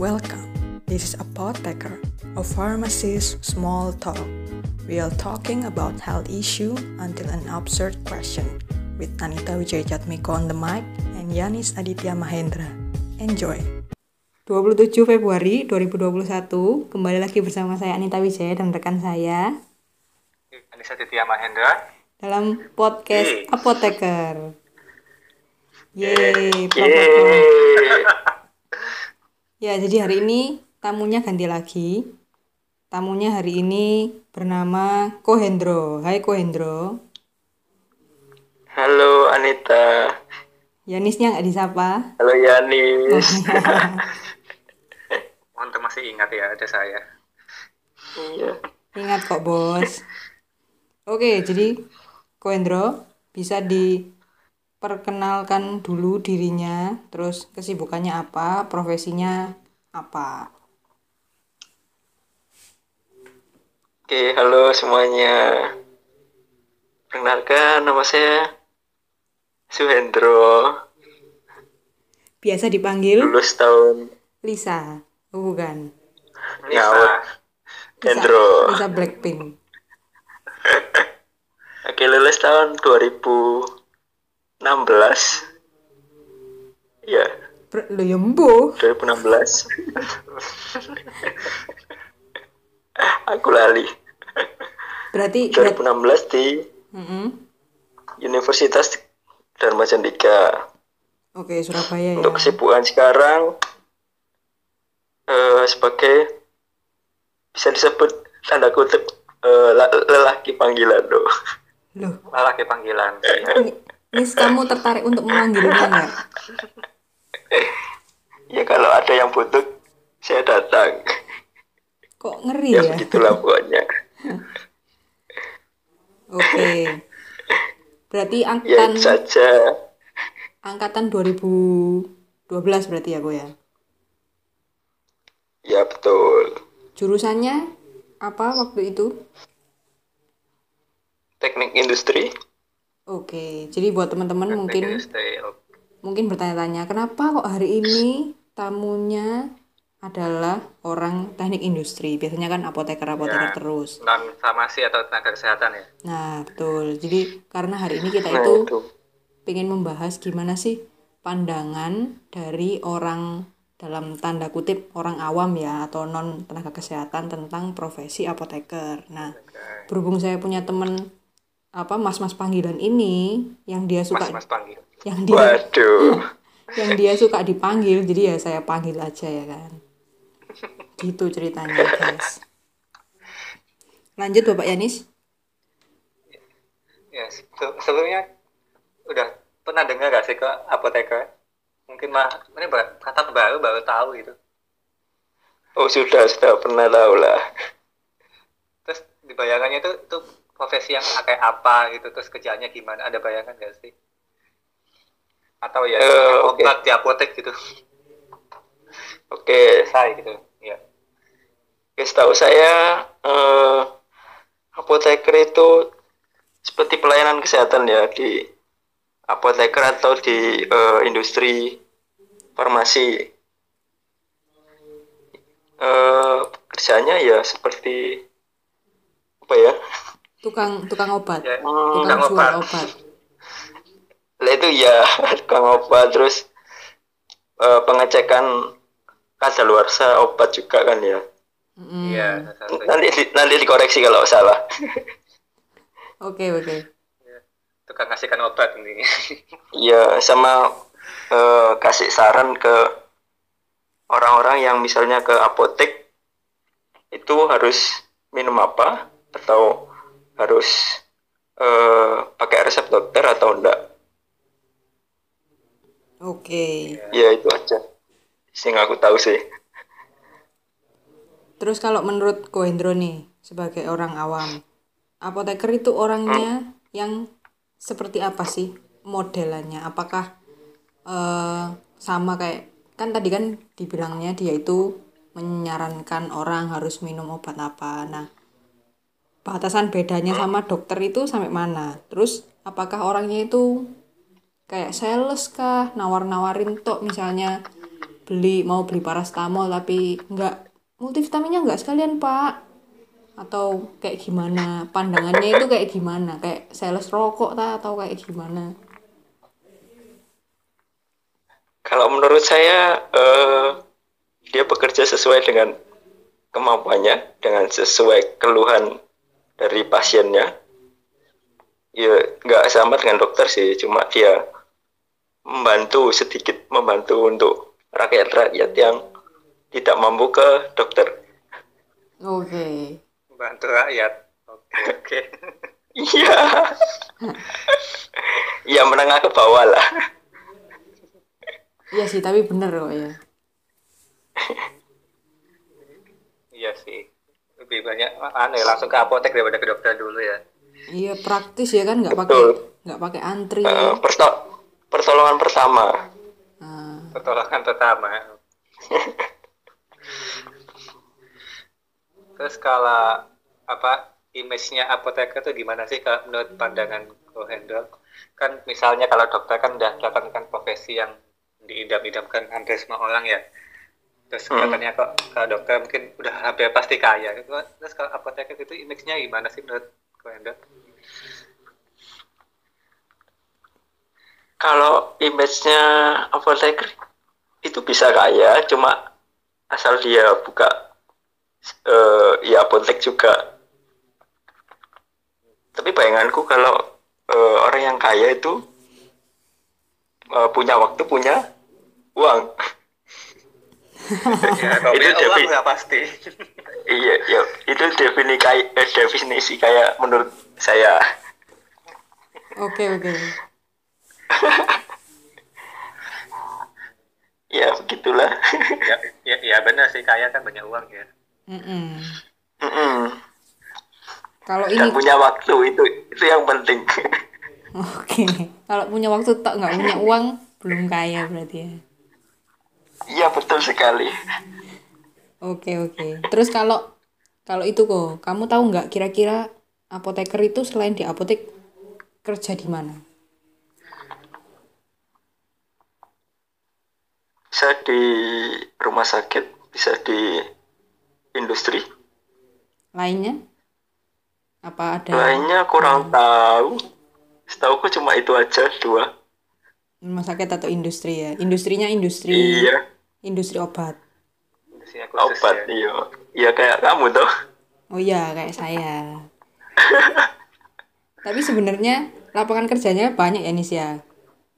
Welcome. This is Apotheker, a pharmacist small talk. We are talking about health issue until an absurd question with Anita Wijayatmiko on the mic and Yanis Aditya Mahendra. Enjoy. 27 Februari 2021, kembali lagi bersama saya Anita Wijaya dan rekan saya Anissa Titiya Mahendra. dalam podcast Yeay. Apotheker. Yeay, Yeay. Ya, jadi hari ini tamunya ganti lagi. Tamunya hari ini bernama Kohendro. Hai Kohendro. Halo Anita. Yanisnya nggak disapa. Halo Yanis. Untuk masih ingat ya ada saya. Iya. Ingat kok, Bos. Oke, jadi Kohendro bisa diperkenalkan dulu dirinya, terus kesibukannya apa, profesinya apa. Oke, halo semuanya. Perkenalkan nama saya Suhendro. Biasa dipanggil Lulus tahun Lisa. Oh, bukan. Lisa, Hendro. Lisa Blackpink. Oke, lulus tahun 2016. Ya, Ber- Lo ya mbuh. 2016. Aku lali. Berarti berat, 2016 di Mm-mm. Universitas Dharma Candika. Oke, Surabaya ya. Untuk kesibukan sekarang eh, sebagai bisa disebut tanda kutip eh, la- lelaki panggilan loh. Loh, Lelaki panggilan. Nis, kamu tertarik untuk memanggilnya nggak? ya kalau ada yang butuh saya datang. Kok ngeri Ya ya? begitulah pokoknya. Oke. Berarti Ya angkatan itu saja. angkatan 2012 berarti ya, Ko ya. Ya betul. Jurusannya apa waktu itu? Teknik industri. Oke, jadi buat teman-teman mungkin mungkin bertanya-tanya, kenapa kok hari ini tamunya adalah orang teknik industri? Biasanya kan apoteker-apoteker Ya. terus. non farmasi atau tenaga kesehatan ya. Nah, betul. Jadi karena hari ini kita Nah, itu pengen membahas gimana sih pandangan dari orang dalam tanda kutip orang awam ya atau non tenaga kesehatan tentang profesi apoteker. Nah, berhubung saya punya temen apa mas-mas panggilan ini yang dia suka Mas Mas panggil. yang dia Waduh. yang dia suka dipanggil jadi ya saya panggil aja ya kan. Gitu ceritanya guys. Lanjut Bapak Yanis. Ya, se- sebelumnya udah pernah dengar gak sih ke apoteker? Mungkin mah ini kata baru baru tahu gitu. Oh sudah sudah pernah tahu lah. Terus di bayangannya itu itu profesi yang kayak apa gitu, terus kerjanya gimana? Ada bayangan gak sih? Atau ya obat di apotek gitu? Oke, saya gitu. Ya. Oke, setahu saya eh, apoteker itu seperti pelayanan kesehatan ya di apoteker atau di eh, industri farmasi. Eh, kerjanya ya seperti apa ya? Tukang tukang obat. Ya, Tukang tukang jual obat. obat. Lah itu ya tukang obat terus eh, pengecekan kadaluarsa obat juga kan ya. Mm. Iya. Nanti di- nanti dikoreksi kalau salah. Oke, oke. Tukang ngasihkan obat ini. Iya, sama eh, kasih saran ke orang-orang yang misalnya ke apotek itu harus minum apa atau harus eh, pakai resep dokter atau enggak. Oke. Ya itu aja. Sing aku tahu sih. Terus kalau menurut Kohendro nih sebagai orang awam, apoteker itu orangnya yang seperti apa sih modelannya? Apakah eh, sama kayak kan tadi kan dibilangnya dia itu menyarankan orang harus minum obat apa. Nah, batasan bedanya sama dokter itu sampai mana? Terus apakah orangnya itu kayak sales kah? Nawar-nawarin tok misalnya beli mau beli parastamol tapi nggak multivitaminnya nggak sekalian pak. Atau kayak gimana? Pandangannya itu kayak gimana? Kayak sales rokok ta atau kayak gimana? Kalau menurut saya eh, dia bekerja sesuai dengan kemampuannya, dengan sesuai keluhan dari pasiennya. Ya nggak sama dengan dokter sih, cuma dia membantu sedikit membantu untuk rakyat-rakyat yang tidak mampu ke dokter. oke Membantu rakyat. Oke oke. Iya. Iya menengah ke bawah lah. iya sih tapi bener kok ya Iya sih. Lebih banyak aneh langsung ke apotek daripada ke dokter dulu ya. iya praktis ya kan nggak pakai nggak pakai antri Eh, perto- pertolongan pertama. Nah, Pertolongan pertama. Terus kalau apa image-nya apoteker itu gimana sih kalau menurut pandangan Ko Hendro? Kan misalnya kalau dokter kan udah melakukan profesi yang diidam-idamkan hampir semua orang ya. Terus katanya kok kalau dokter mungkin udah hampir pasti kaya. Terus kalau apoteker itu image-nya gimana sih menurut Hendro? Kalau image-nya apoteker itu bisa kaya, cuma asal dia buka eh, ya apotek juga. Tapi bayanganku kalau eh, orang yang kaya itu eh, punya waktu, punya uang. Ya, kalau Itu Devi. nggak pasti. iya, ya, itu definisi kayak eh, definisi kayak menurut saya. oke oke Ya begitulah. ya, ya, ya benar sih kaya kan banyak uang ya. Mm-mm. Mm-mm. kalau ini Dan punya waktu itu itu yang penting. oke kalau punya waktu tak nggak punya uang belum kaya berarti ya Iya betul sekali. Oke oke. Terus kalau kalau itu kok, kamu tahu nggak kira-kira apoteker itu selain di apotek kerja di mana? Bisa di rumah sakit, bisa di industri. Lainnya? Apa ada Lainnya kurang tahu. Setauku cuma itu aja dua. Rumah sakit atau industri ya? Industrinya industri Iya, industri obat. Industri khusus obat ya. iya. Iya kayak kamu tuh. Oh iya kayak saya. Tapi sebenarnya lapangan kerjanya banyak ya Nis ya.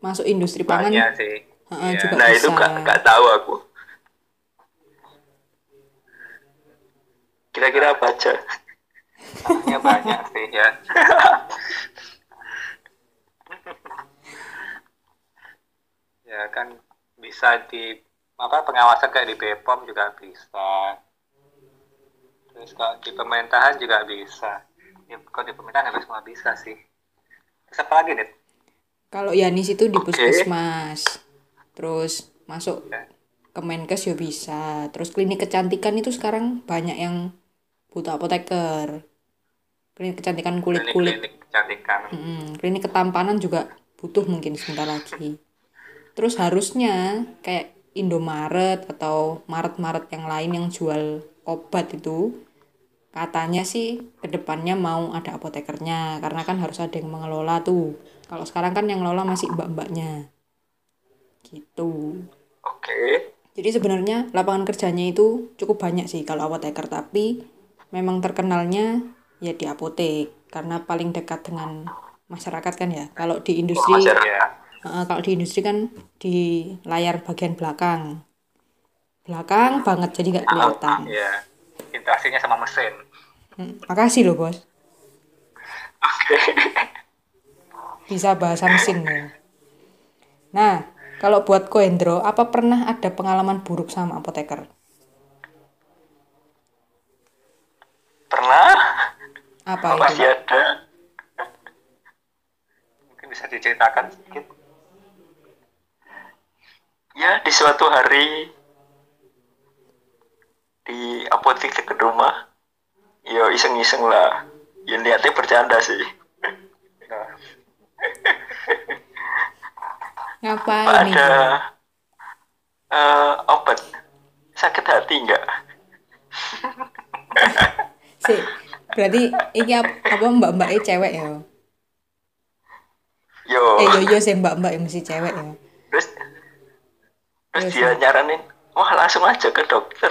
Masuk industri pangan Banyak sih. heeh, Iya. juga Nah itu bisa. gak, gak tahu aku. Kira-kira apa aja? Banyak sih ya. ya kan bisa di apa pengawasan kayak di BPOM juga bisa. Terus kalau di pemerintahan juga bisa. Ya, kalau di pemerintahan hampir semua bisa sih. Terus apa lagi nih? Kalau Yanis itu di Oke. puskesmas. Terus masuk Ya. ke Menkes ya bisa. Terus klinik kecantikan itu sekarang banyak yang butuh apoteker. Klinik kecantikan kulit-kulit. Klinik-klinik kecantikan. Mm, klinik ketampanan juga butuh mungkin sebentar lagi. Terus harusnya kayak Indomaret atau Maret-Maret yang lain yang jual obat itu katanya sih ke depannya mau ada apotekernya karena kan harus ada yang mengelola tuh. Kalau sekarang kan yang ngelola masih mbak-mbaknya. Gitu. Oke. Jadi sebenarnya lapangan kerjanya itu cukup banyak sih kalau apoteker tapi memang terkenalnya ya di apotek karena paling dekat dengan masyarakat kan ya. Kalau di industri masyarakat. Eh, kalau di industri kan di layar bagian belakang. Belakang banget jadi nggak kelihatan. Ya. Interaksinya sama mesin. Hmm, makasih loh, Bos. Oke. Bisa bahasa mesin ya. Nah, kalau buat Koendro, apa pernah ada pengalaman buruk sama apoteker? Pernah? Apa itu? Masih ada. Mungkin bisa diceritakan sedikit. Ya di suatu hari di apotek dekat rumah. Yo iseng-iseng lah. Ya niatnya bercanda sih. Ngapain ada itu? eh, obat sakit hati enggak? sih berarti ini ap- apa mbak-mbaknya cewek ya Yo. eh yo yo sih mbak-mbak yang mesti cewek ya Terus terus Terus, dia nyaranin, wah langsung aja ke dokter,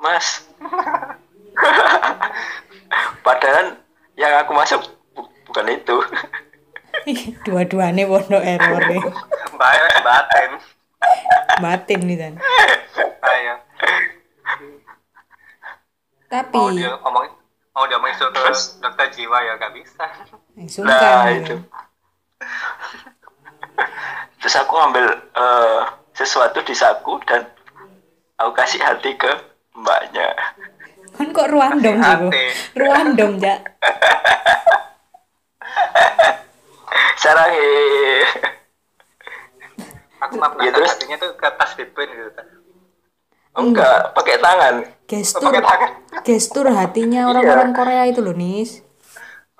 mas. Padahal yang aku masuk bu- bukan itu. Dua-duanya pondok error ya batin. batin nih dan Ayo. tapi Mau dia ngomong mau dia masuk ke dokter jiwa ya gak bisa. eh, Nah sungkan itu. Terus aku ngambil eh, sesuatu di saku dan aku kasih hati ke mbaknya. kan kok ruandong sih ruandong ja Sarangi. Aku mah Ya, terus? hatinya tuh ke atas di pin gitu kan. Enggak, pakai tangan. gestur Pakai tangan. gestur hatinya orang-orang Korea itu loh nis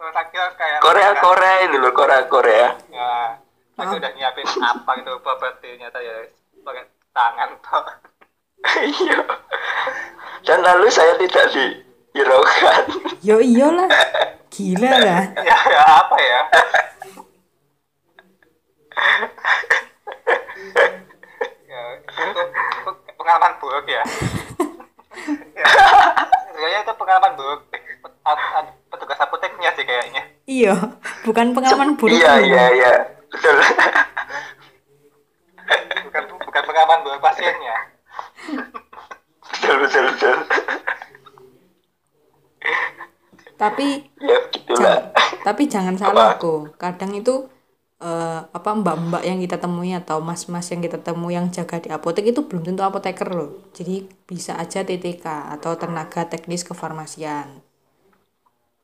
Oh, kayak Korea Korea itu loh Korea Korea. Ya, aku udah nyiapin apa gitu properti ternyata ya tangan toh. Iya. Dan lalu saya tidak dihiraukan. yo iyalah gila lah ya, ya apa ya? ya, itu, itu pengalaman buruk ya. ya. Sebenarnya itu pengalaman buruk petugas apoteknya sih kayaknya. iya bukan pengalaman buruk Iya iya iya. Betul. Bukan bukan pasiennya. betul betul betul. tapi Ya begitulah. Jang- tapi jangan salah kok kadang itu eh, apa mbak-mbak yang kita temui atau mas-mas yang kita temui yang jaga di apotek itu belum tentu apoteker loh jadi bisa aja TTK atau tenaga teknis kefarmasian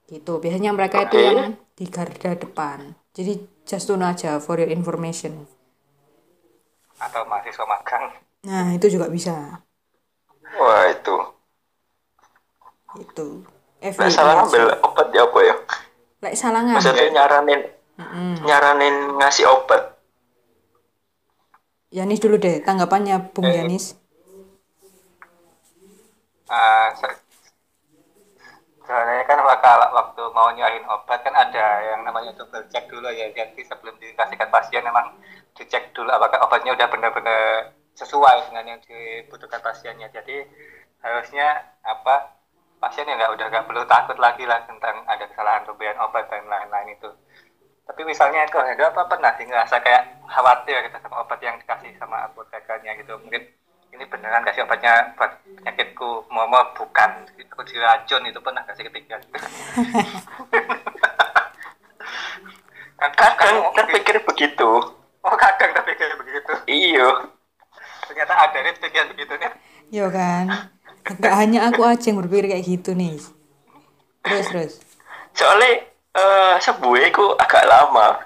gitu biasanya mereka itu Oke. yang di garda depan jadi just aja for your information Atau mahasiswa magang. Nah itu juga bisa. Wah itu. itu. Nah, FYI salah ngambil obat ya apa ya? Lek salah ngambil Maksudnya nyaranin nyaranin ngasih obat. Yanis dulu deh tanggapannya Bung Yanis. Ah, se- Soalnya kan bakal waktu mau nyuahin obat kan ada yang namanya double check dulu ya jadi sebelum dikasihkan pasien memang dicek dulu apakah obatnya udah benar-benar sesuai dengan yang dibutuhkan pasiennya. Jadi harusnya apa pasien ya nggak udah nggak perlu takut lagi lah tentang ada kesalahan pemberian obat dan lain-lain itu. Tapi misalnya kok ada apa pernah sih ngerasa kayak khawatir gitu sama obat yang dikasih sama apotekernya gitu. Mungkin ini beneran kasih obatnya buat penyakitku? Mau mau bukan. Aku diracun itu pernah kasih kepikiran? Kan Kadang kan- kan pikir begitu. oh kadang kayak begitu. Iyo. Ternyata ada nih pikiran begitu nih Yo kan Gak hanya aku aja yang berpikir kayak gitu nih Terus terus Soalnya eh sebuah itu agak lama.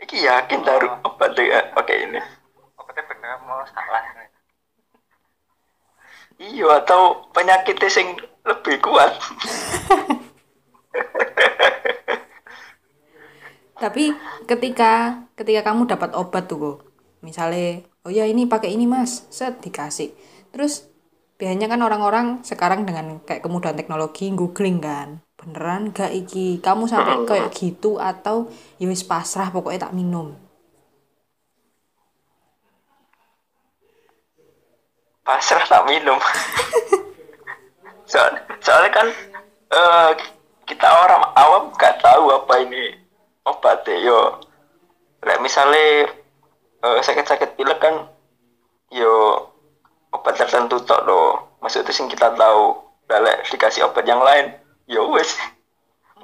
Iki yakin taruh obat dengan pakai ini. obatnya bener mau salah Iya atau penyakitnya sing lebih kuat. Tapi ketika ketika kamu dapat obat tuh kok Misalnya Oh ya ini pakai ini mas. Set dikasih. Terus biasanya kan orang-orang sekarang dengan kayak kemudahan teknologi googling kan beneran gak iki? Kamu sampai kayak gitu atau ya wis pasrah pokoknya tak minum? Pasrah tak minum. Soal, soalnya kan eh, kita orang awam gak tahu apa ini obatnya. Yo Lek misalnya sakit-sakit pilek kan yo obat tertentu tok lo maksudnya sing kita tahu Lah, lek dikasih obat yang lain yo wes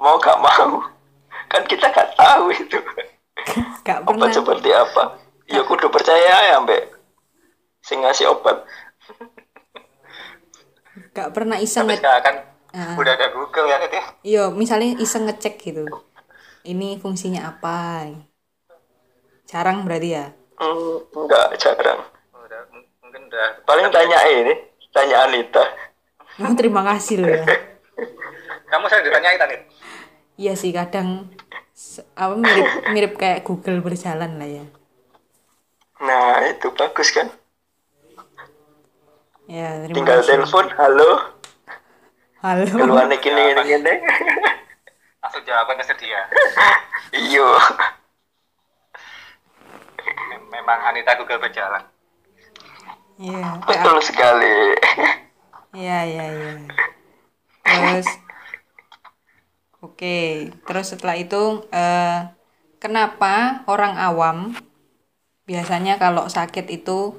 mau gak mau. Kan kita gak tahu itu. Gak pernah obat seperti apa? Ya kudu percaya ya mbak. Sing ngasih obat. Gak pernah iseng nge- kan Ah. udah ada Google ya itu Iya, misalnya iseng ngecek gitu. Ini fungsinya apa? Jarang berarti ya. Hmm, enggak jarang. Udah mungkin udah paling tanya ini tanya Anita. Oh, terima kasih loh ya. kamu saya ditanyain tadi Iya sih kadang apa mirip mirip kayak Google berjalan lah ya. nah itu bagus kan? Ya, terima tinggal kasih. telepon halo. Halo. keluarnya gini gini gini. Langsung jawaban tersedia iyo memang Anita Google berjalan Iya. betul sekali Iya, iya, iya. Terus Oke, terus setelah itu eh, kenapa orang awam biasanya kalau sakit itu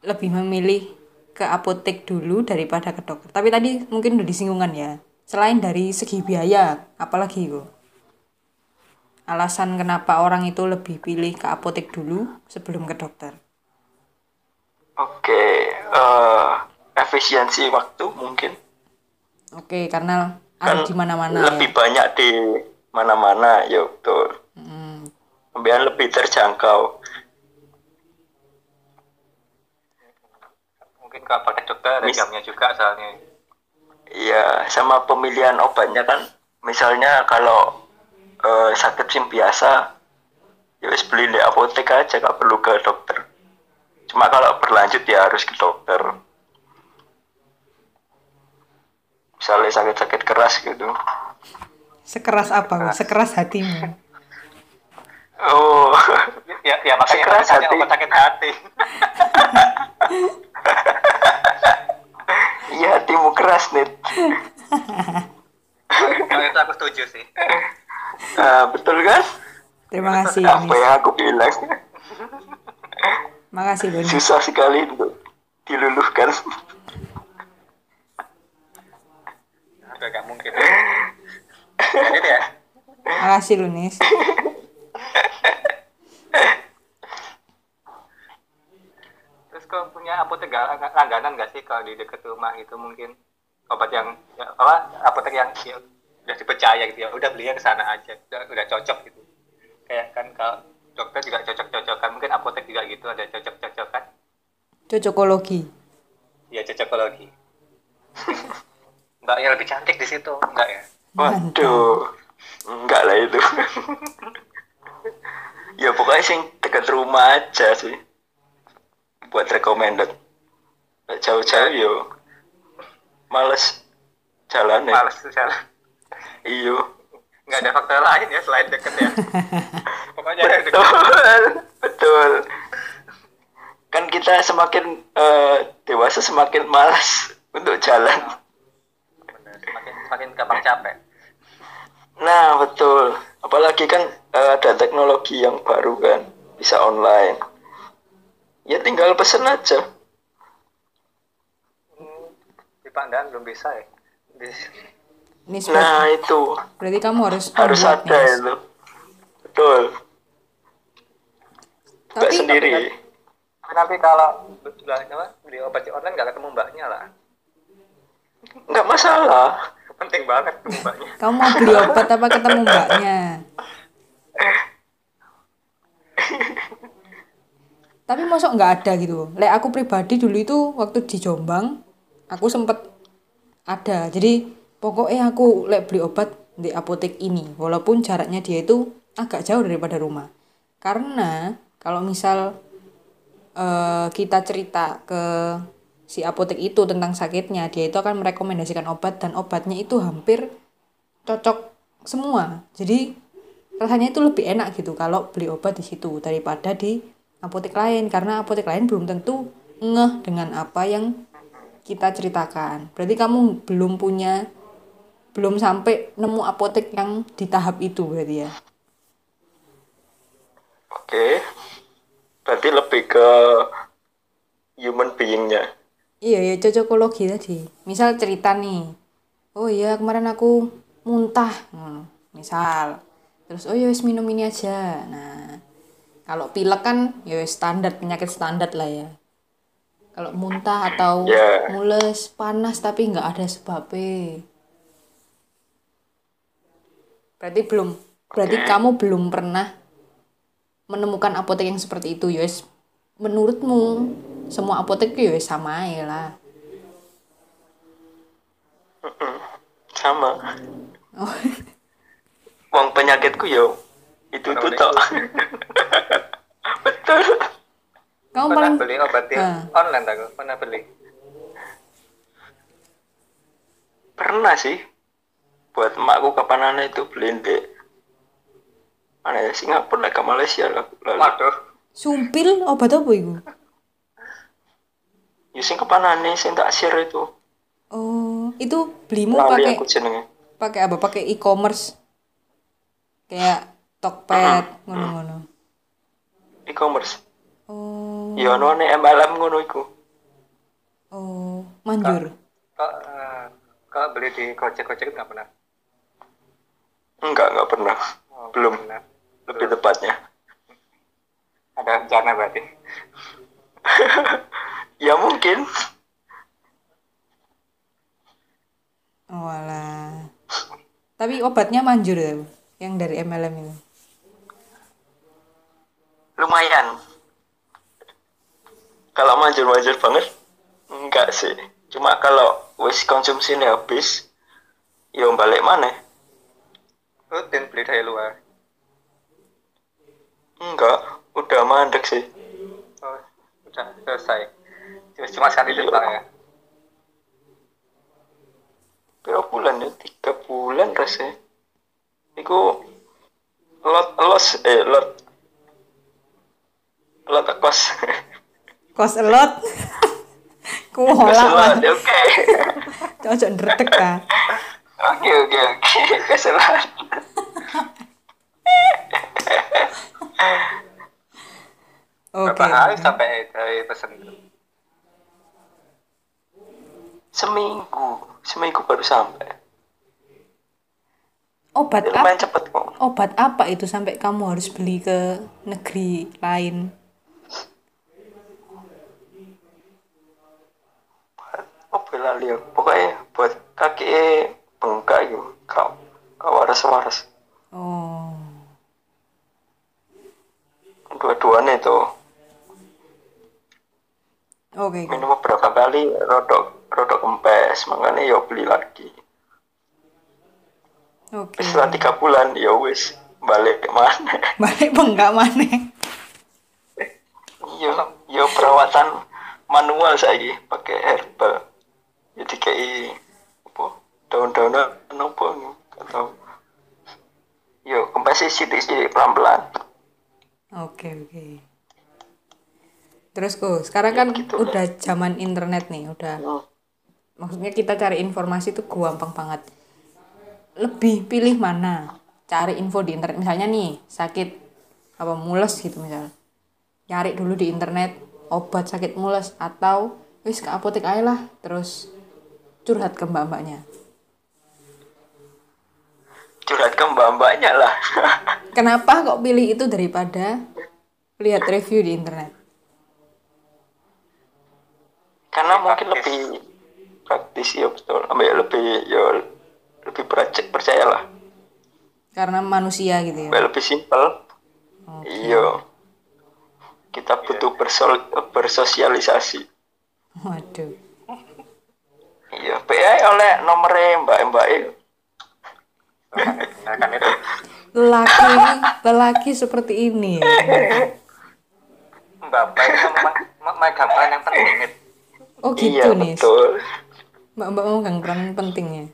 lebih memilih ke apotek dulu daripada ke dokter. Tapi tadi mungkin udah disinggungan ya. Selain dari segi biaya, apalagi kok? Alasan kenapa orang itu lebih pilih ke apotek dulu sebelum ke dokter. oke eh, efisiensi waktu mungkin. Oke, karena ada di mana-mana ya. lebih banyak di mana-mana ya betul. Mm, kemudian lebih terjangkau. Mungkin kalau pakai dokter ada Mis- jamnya juga soalnya. Iya, sama pemilihan obatnya kan, misalnya kalau eh, sakit sim biasa, ya wis beli di apotek aja, gak perlu ke dokter. Cuma kalau berlanjut ya harus ke dokter. Misalnya sakit-sakit keras gitu. Sekeras apa? kok? Sekeras hatimu. Oh, ya ya makanya Sekeras hati. sakit hati iya hatimu keras nih. kalau itu aku setuju sih Ah, betul kan? Terima kasih, Apa yang aku bilang? Makasih, Boni. Susah sekali untuk diluluhkan. agak gak mungkin jadi ya Makasih, lu, Nis. terus kau punya apotek langganan gak sih kalau di dekat rumah itu mungkin obat yang ya, apa apotek yang ya, udah dipercaya gitu ya udah belinya ke sana aja udah, udah cocok gitu kayak kan kalau dokter juga cocok-cocokan mungkin apotek juga gitu ada cocok-cocokan Cocokologi. ya cocokologi mbak yang lebih cantik di situ enggak ya Waduh, enggak lah itu. ya pokoknya sing dekat rumah aja sih. Buat recommended. Jauh-jauh yo. Males jalan ya. males jalan Iyo. nggak ada faktor lain ya selain deket ya pokoknya deket Betul, betul. Kan kita semakin eh, dewasa semakin malas untuk jalan. Bener, semakin semakin gampang capek Nah, betul. Apalagi kan eh, ada teknologi yang baru kan, bisa online. Ya tinggal pesen aja. di Pandan belum bisa ya di, Nis, Nah, itu berarti kamu harus harus ada Nis. itu. Betul. Mbak Tapi sendiri. tapi kalau beli apa beli obat di online nggak ketemu mbaknya lah Nggak masalah. penting banget ketemu mbaknya kamu mau beli obat apa ketemu mbaknya? Tapi masuk nggak ada gitu. Lek aku pribadi dulu itu waktu di Jombang, aku sempet ada. Jadi pokoknya aku lek beli obat di apotek ini, walaupun jaraknya dia itu agak jauh daripada rumah. Karena kalau misal eh, kita cerita ke si apotek itu tentang sakitnya, dia itu akan merekomendasikan obat dan obatnya itu hampir cocok semua. Jadi rasanya itu lebih enak gitu kalau beli obat di situ daripada di apotek lain karena apotek lain belum tentu ngeh dengan apa yang kita ceritakan. Berarti kamu belum punya belum sampai nemu apotek yang di tahap itu berarti ya. Oke. Berarti lebih ke human being-nya. Iya ya cocokologi tadi. Misal cerita nih. Oh iya kemarin aku muntah. Hmm, misal. Terus oh ya wis minum ini aja. Nah, kalau pilek kan ya standar penyakit standar lah ya. Kalau muntah atau Ya. mules panas tapi nggak ada sebabnya. Berarti belum. Berarti okay. kamu belum pernah menemukan apotek yang seperti itu, Yus. Menurutmu semua apotek Yes ya sama ya lah. Sama. Oh. Uang penyakitku yo itu itu toh Betul. Kamu pernah paling... beli obatnya uh. online aku pernah beli. Pernah sih, buat emakku kapan aneh itu beliin di mana ya Singapura lah ke Malaysia lah lalu Waduh. Sumpil obat apa iku? ya sing kapan aneh sing tak share itu Oh, itu belimu pakai pakai apa? Pakai e-commerce. Kayak Tokped ngono-ngono. e-commerce Oh. ya ono ane MLM ngono iku Oh, manjur. Kok kok beli di Gojek-Gojek itu nggak pernah? Enggak enggak pernah Oh, belum pernah. lebih tepatnya Ada rencana berarti. ya mungkin Oh, alah. Tapi obatnya manjur ya, yang dari MLM itu. lumayan kalau manjur-manjur banget enggak sih cuma kalau wis konsumsinya habis ya balik mana Rutin beli dari luar. enggak udah mandek sih Oh, udah selesai. Cuma, cuma sekali itu Pak, ya. berapa bulan ya tiga bulan rasanya Iku lot los eh lot lot kos Kos lot lah. oke Cocok ndretek ta. Oke oke oke Oke. Berapa hari sampai dari pesen itu? seminggu seminggu baru sampai Obat apa? lumayan cepet kok Obat apa itu sampai kamu harus beli ke negeri lain? oh bela lihat pokoknya buat kaki bengkak gitu kau kau waras waras Oh. dua-duanya itu Oke. minum beberapa kali rodok rodok kempes makanya ya beli lagi Oke. setelah tiga bulan ya wis balik mana Balik bengkak maneh. iya ya perawatan manual saya pakai herbal jadi kayak apa daun-daunan apa atau yo kempes sidik-sidik pelan-pelan Oke, oke. Terus kok, sekarang kan gitu udah zaman internet nih, udah Hmm. maksudnya kita cari informasi itu gampang banget. Lebih pilih mana? Cari info di internet misalnya nih, sakit apa mules gitu misal. Cari dulu di internet obat sakit mules atau wis ke apotek aja lah, terus curhat ke mbak-mbaknya. curhat ke mbak-mbaknya lah Kenapa kok pilih itu daripada lihat review di internet? karena mungkin lebih praktis ya betul ambil lebih ya lebih percaya percayalah Karena manusia gitu ya. Lebih simpel. Iya. Kita butuh bersol bersosialisasi. Waduh. iya. PA oleh nomornya mbak mbak Nah, kan itu. lelaki lelaki seperti ini ya. Bapak itu memang memang gambaran yang penting oh gitu iya nih betul. Mbak mbak mau gang peran pentingnya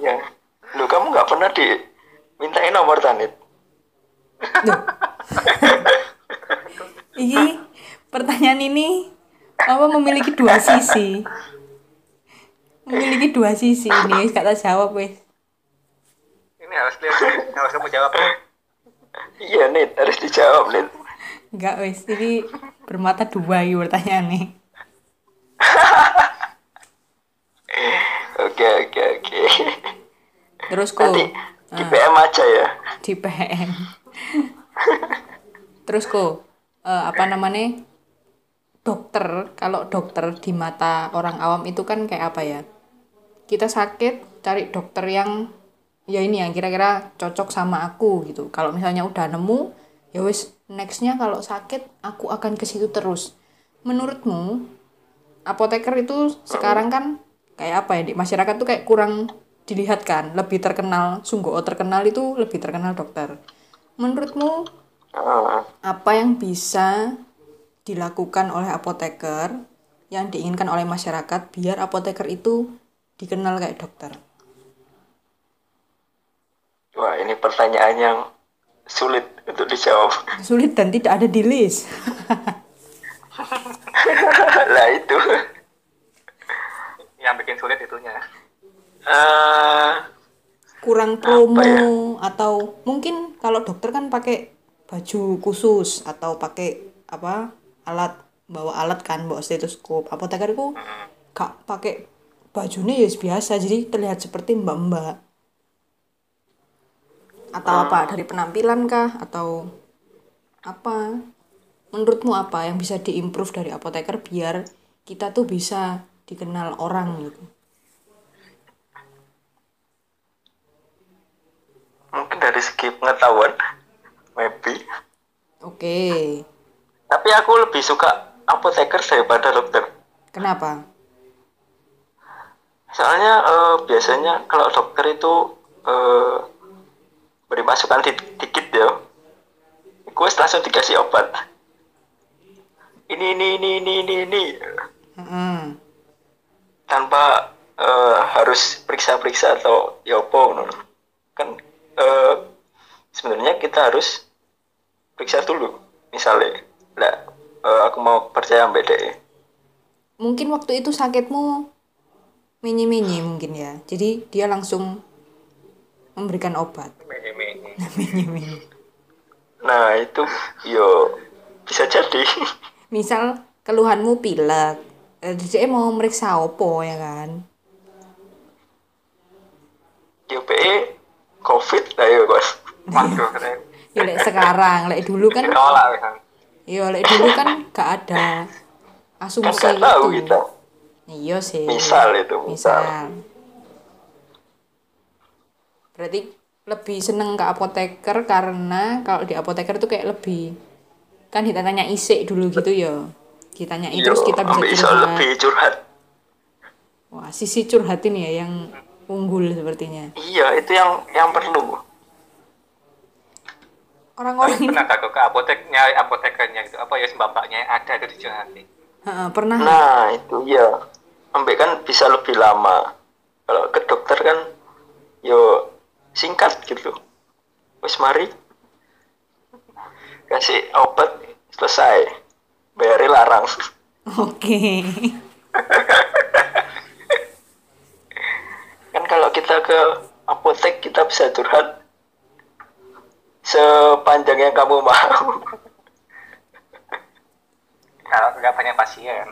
iya lu kamu nggak pernah dimintain nomor tanit? Ini pertanyaan ini apa memiliki dua sisi? Memiliki dua sisi ini wis kata jawab wes Ini harus lihat, harus kamu jawab. iya nit harus dijawab nit. Enggak wes ini bermata dua ini pertanyaan nih oke oke oke terus kok nanti di PM aja ya. Di PM terus kok eh, apa namanya? Dokter kalau dokter di mata orang awam itu kan kayak apa ya? Kita sakit cari dokter yang ya ini yang kira-kira cocok sama aku gitu. Kalau misalnya udah nemu ya wis nextnya kalau sakit aku akan ke situ terus. Menurutmu apoteker itu sekarang kan kayak apa ya? Di masyarakat tuh kayak kurang dilihat kan lebih terkenal sungguh oh, terkenal itu lebih terkenal dokter menurutmu apa yang bisa dilakukan oleh apoteker yang diinginkan oleh masyarakat biar apoteker itu dikenal kayak dokter? Wah, ini pertanyaan yang sulit untuk dijawab. Sulit dan tidak ada di list. lah itu. yang bikin sulit itunya Eh, Kurang promo ya? atau mungkin kalau dokter kan pakai baju khusus atau pakai apa alat bawa alat kan bawa stetoskop. Apoteker itu gak pakai bajunya ya biasa jadi terlihat seperti mbak-mbak. Atau apa dari penampilan kah atau apa? Menurutmu apa yang bisa diimprove dari apoteker biar kita tuh bisa dikenal orang gitu mungkin dari segi pengetahuan, maybe. oke Tapi aku lebih suka apoteker daripada dokter. kenapa Soalnya eh, biasanya kalau dokter itu eh, beri masukan di- dikit ya, gue langsung dikasih obat. Ini ini ini ini ini ini Mm-mm. tanpa eh, harus periksa-periksa atau ya kan eh, sebenarnya kita harus periksa dulu misalnya. Lah eh, aku mau percaya mbak DE mungkin waktu itu sakitmu mini-mini mungkin ya. Jadi dia langsung memberikan obat. Mini-mini. Mini-mini. Nah itu yo bisa jadi. Misal keluhanmu pilek eh, dia mau meriksa opo ya kan? Yo PE covid lah yo bos keren. Ya lek sekarang lek dulu kan ditolak kan ya lek dulu kan gak ada kan asumsi nggak tahu itu kita. Iya sih. Misal itu misal, misal. Berarti lebih seneng ke apoteker karena kalau di apoteker tuh kayak lebih kan ditanya isik dulu gitu ya ditanya Yo, terus kita bisa curhat lebih curhat. Wah sisi curhat ini ya yang unggul sepertinya. Iya itu yang yang perlu. Orang-orang ini pernah ke apotek nyari apotekernya gitu? Apa ya mbak-mbaknya yang ada itu dicurhati Ha, pernah. Nah itu ya ambil kan bisa lebih lama. Kalau ke dokter kan yo singkat gitu. Wis mari kasih obat selesai. Bayari larang. Oke. kalau kita ke apotek kita bisa curhat sepanjang yang kamu mau. Kalau nggak banyak pasien.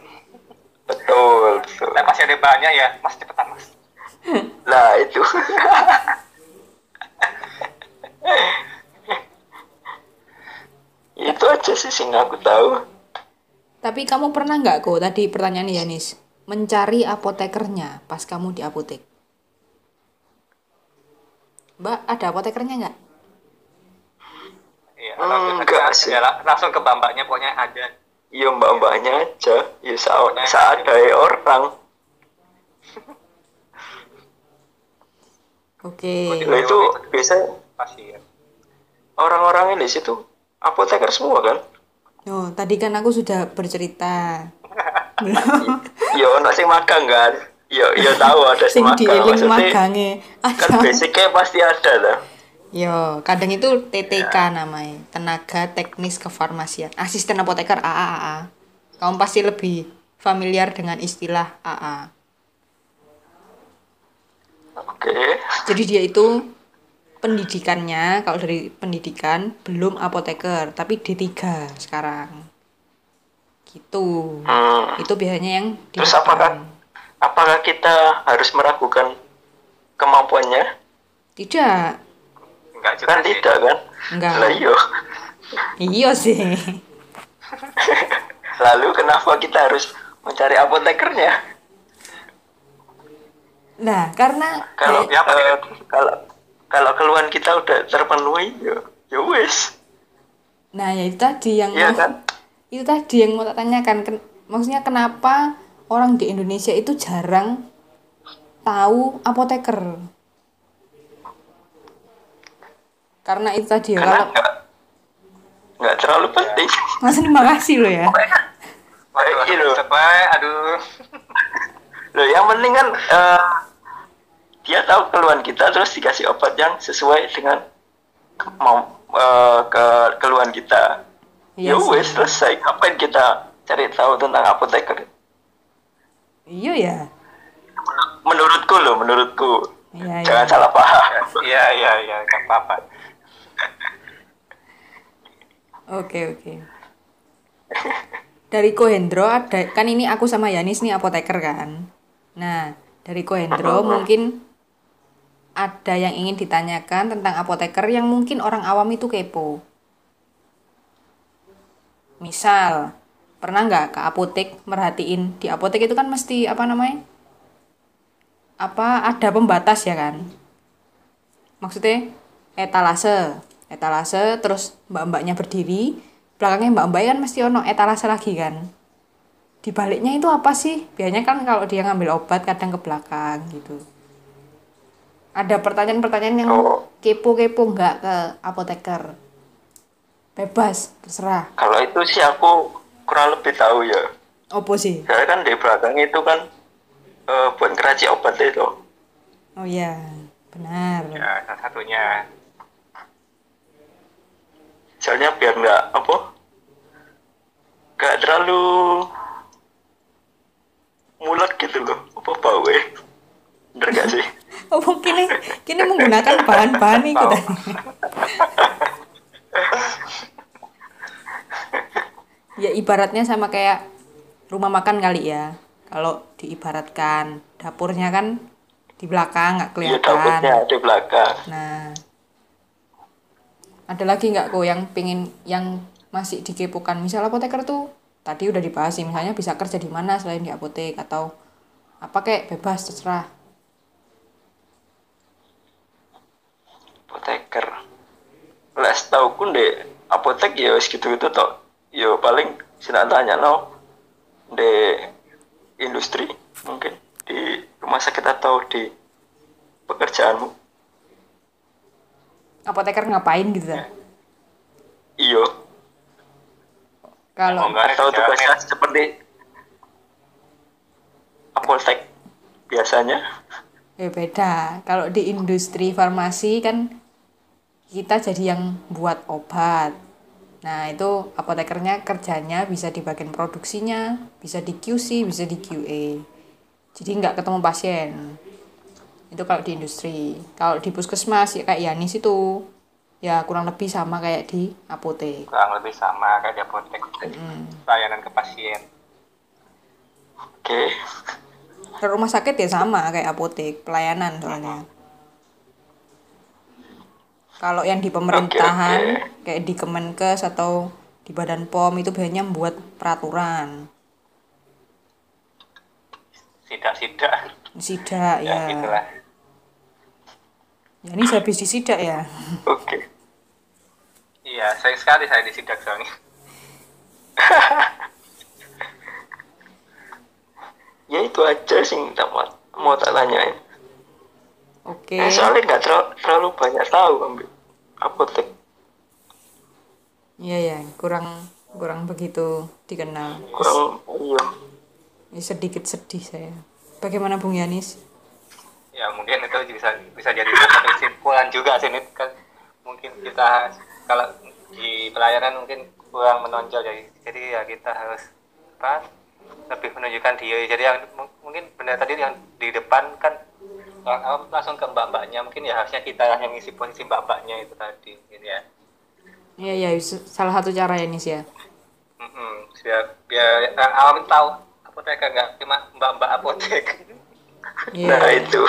Betul betul. Nah pasiennya banyak ya mas cepetan mas. Nah itu. Itu aja sih sing aku tahu. Tapi kamu pernah nggak kok tadi pertanyaan Yanis mencari apotekernya pas kamu di apotek Mbak ada apotekernya nggak? Iya Hmm, enggak sih. ya, langsung ke mbak-mbaknya pokoknya ada. Ya mbak-mbaknya aja. Ya saat saat ada. orang. Oke. Lah itu biasa pasien orang-orang di situ apoteker semua kan? Oh, tadi kan aku sudah bercerita. ya ono sing magang kan ya ya tahu ada sing dieling magange. kan basicnya pasti ada lah Yo, kadang itu TTK namanya, tenaga teknis kefarmasian, asisten apoteker AAA. Kamu pasti lebih familiar dengan istilah AA. oke Jadi dia itu pendidikannya kalau dari pendidikan belum apoteker, tapi D3 sekarang. Gitu. Hmm. Itu biasanya yang Terus dilakukan. apakah apakah kita harus meragukan kemampuannya? Tidak. enggak juga Kan sih tidak kan? Enggak. Lah iya. Iya sih. Lalu kenapa kita harus mencari apotekernya? Nah, karena Kalau Ya, tidak? kalau kalau keluhan kita udah terpenuhi, ya ya wes. Nah, ya itu tadi yang Iya mau- kan? itu tadi yang mau tak tanyakan. Ken- maksudnya kenapa orang di Indonesia itu jarang tahu apoteker? Karena itu tadi ya. Karena Kalau nggak nggak terlalu penting. Mas terima kasih lo ya. Gitu. aduh, sampai aduh Loh, yang penting kan eh, dia tahu keluhan kita terus dikasih obat yang sesuai dengan ke- mau eh, ke keluhan kita Iya ya wes selesai ngapain kita cari tahu tentang apoteker Iya ya. menurutku loh menurutku Iya, iya. jangan salah paham Iya iya iya nggak apa-apa. Oke, oke. Dari Kohendro ada kan ini aku sama Yanis nih apoteker kan. Nah, dari Kohendro mungkin ada yang ingin ditanyakan tentang apoteker yang mungkin orang awam itu kepo. Misal, pernah nggak ke apotek merhatiin di apotek itu kan mesti apa namanya? Apa ada pembatas ya kan? Maksudnya etalase, etalase terus mbak-mbaknya berdiri, belakangnya mbak-mbak kan mesti ono etalase lagi kan. Di baliknya itu apa sih? Biasanya kan kalau dia ngambil obat kadang ke belakang gitu. Ada pertanyaan-pertanyaan yang kepo-kepo nggak ke apoteker? Bebas, terserah. kalau itu sih aku kurang lebih tahu ya Opo sih? Karena kan di belakang itu kan eh, buat ngeracik obat itu. Oh iya, benar. Ya salah satunya. Soalnya biar nggak apa, nggak terlalu mulut gitu loh, apa bau ya. Bener gak sih? Oh, kini kini menggunakan bahan-bahan itu tadi. ya ibaratnya sama kayak rumah makan kali ya. Kalau diibaratkan dapurnya kan di belakang nggak Iya kelihatan. dapurnya di belakang. Nah, ada lagi nggak kok yang pengen yang masih dikepokan? Misal apoteker tuh tadi udah dibahas sih, misalnya bisa kerja di mana selain di apotek atau apa kayak bebas terserah. Apoteker. Lah setahu ku deh apotek ya wis gitu-gitu toh. Yo paling sina tanya no di industri mungkin di rumah sakit atau di pekerjaanmu. Apoteker ngapain gitu dah? Iyo, Kalau Oh, atau kerja tugasnya seperti apotek biasanya. ya beda. Kalau di industri farmasi kan kita jadi yang buat obat. Nah, itu apotekernya kerjanya bisa di bagian produksinya, bisa di QC, bisa di QA. Jadi nggak ketemu pasien. Itu kalau di industri. Kalau di puskesmas ya kayak Yanis itu ya kurang lebih sama kayak di apotek. kurang lebih sama kayak di apotek pelayanan ke pasien Oke, Ke rumah sakit ya sama kayak apotek, pelayanan soalnya. Kalau yang di pemerintahan kayak di Kemenkes atau di Badan POM itu biasanya membuat peraturan. sidak-sidak Sidak ya, ya. Ya ini habis disidak ya. oke. iya sering sekali saya disidak soalnya Ya itu aja sih tak mau, mau tak tanyain. Oke. Eh, soalnya nggak terlalu, terlalu banyak tahu ambil apotek. Iya ya, kurang kurang begitu dikenal. Kurang iya. Ini sedikit sedih saya. Bagaimana Bung Yanis? ya mungkin itu bisa bisa jadi kesimpulan juga sih ini kan mungkin kita kalau di pelayanan mungkin kurang menonjol jadi jadi ya kita harus apa lebih menunjukkan diri jadi yang mung- mungkin benar tadi yang di depan kan langsung ke mbak-mbaknya mungkin ya harusnya kita yang ngisi posisi mbak-mbaknya itu tadi gitu ya Iya ya, s- salah satu cara Yanis ya. Mm-mm. biar biar orang awam tahu apoteker nggak cuma mbak-mbak apotek Iya. Nah itu.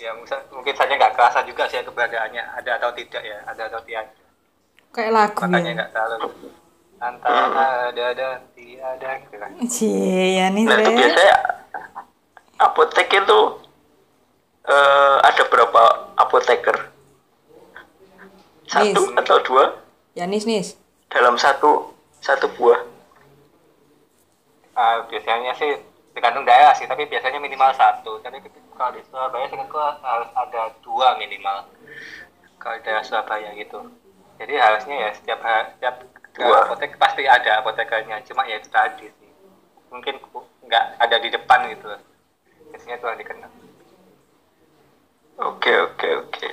ya mungkin saja nggak kerasa juga sih keberadaannya ada atau tidak ya ada atau tidak Kayak lagu makanya ya. nggak terlalu antara ada dan tiada Cie, Yanis Nah itu biasanya apotek itu eh, ada berapa apoteker? Satu Nis. atau dua Yanis nis. dalam satu satu buah. Ah, biasanya sih tergantung daerah sih tapi biasanya minimal satu tapi kalau di Surabaya seingatku harus ada dua minimal kalau di daerah Surabaya gitu jadi harusnya ya setiap setiap Dua. apotek pasti ada apotekernya cuma ya itu tadi sih mungkin nggak ada di depan gitu biasanya itu yang dikenal Oke oke oke.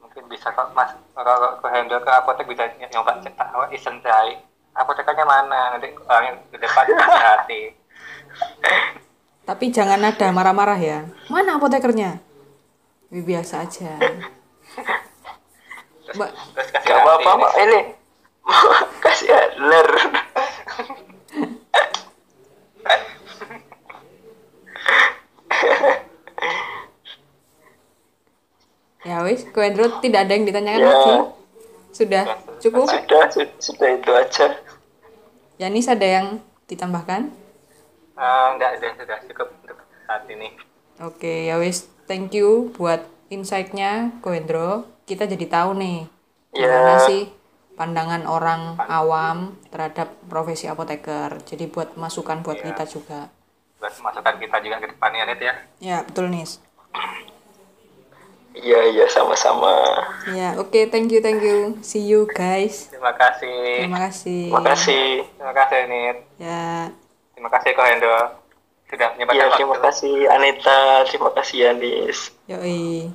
mungkin bisa kok mas kalau ke handle ke apotek bisa ny- nyoba cetak apa iseng cari apotekernya mana nanti orangnya di depan hati Tapi jangan ada marah-marah ya. Mana apotekernya? Biasa aja. Mbak, Gak apa-apa mak ini kasih adler. ya wis, Koendro tidak ada yang ditanyakan Ya. lagi. Sudah cukup. Sudah su- sudah itu aja. Yanis ada yang ditambahkan? Eh, enggak ada sudah cukup untuk saat ini Oke, ya wis. Thank you buat insight-nya, Koendro. Kita jadi tahu nih gimana Ya. sih pandangan orang awam terhadap profesi apoteker. Jadi buat masukan buat Ya. kita juga. buat masukan kita juga ke depannya Net ya Ya, betul Nis. Iya iya sama-sama. Ya, oke, thank you, thank you. See you guys. terima kasih Terima kasih. Terima kasih. terima kasih Nit Ya, terima kasih Ko Hendo sudah menyempatkan waktu terima kasih Anita, terima kasih Yanis. yoi.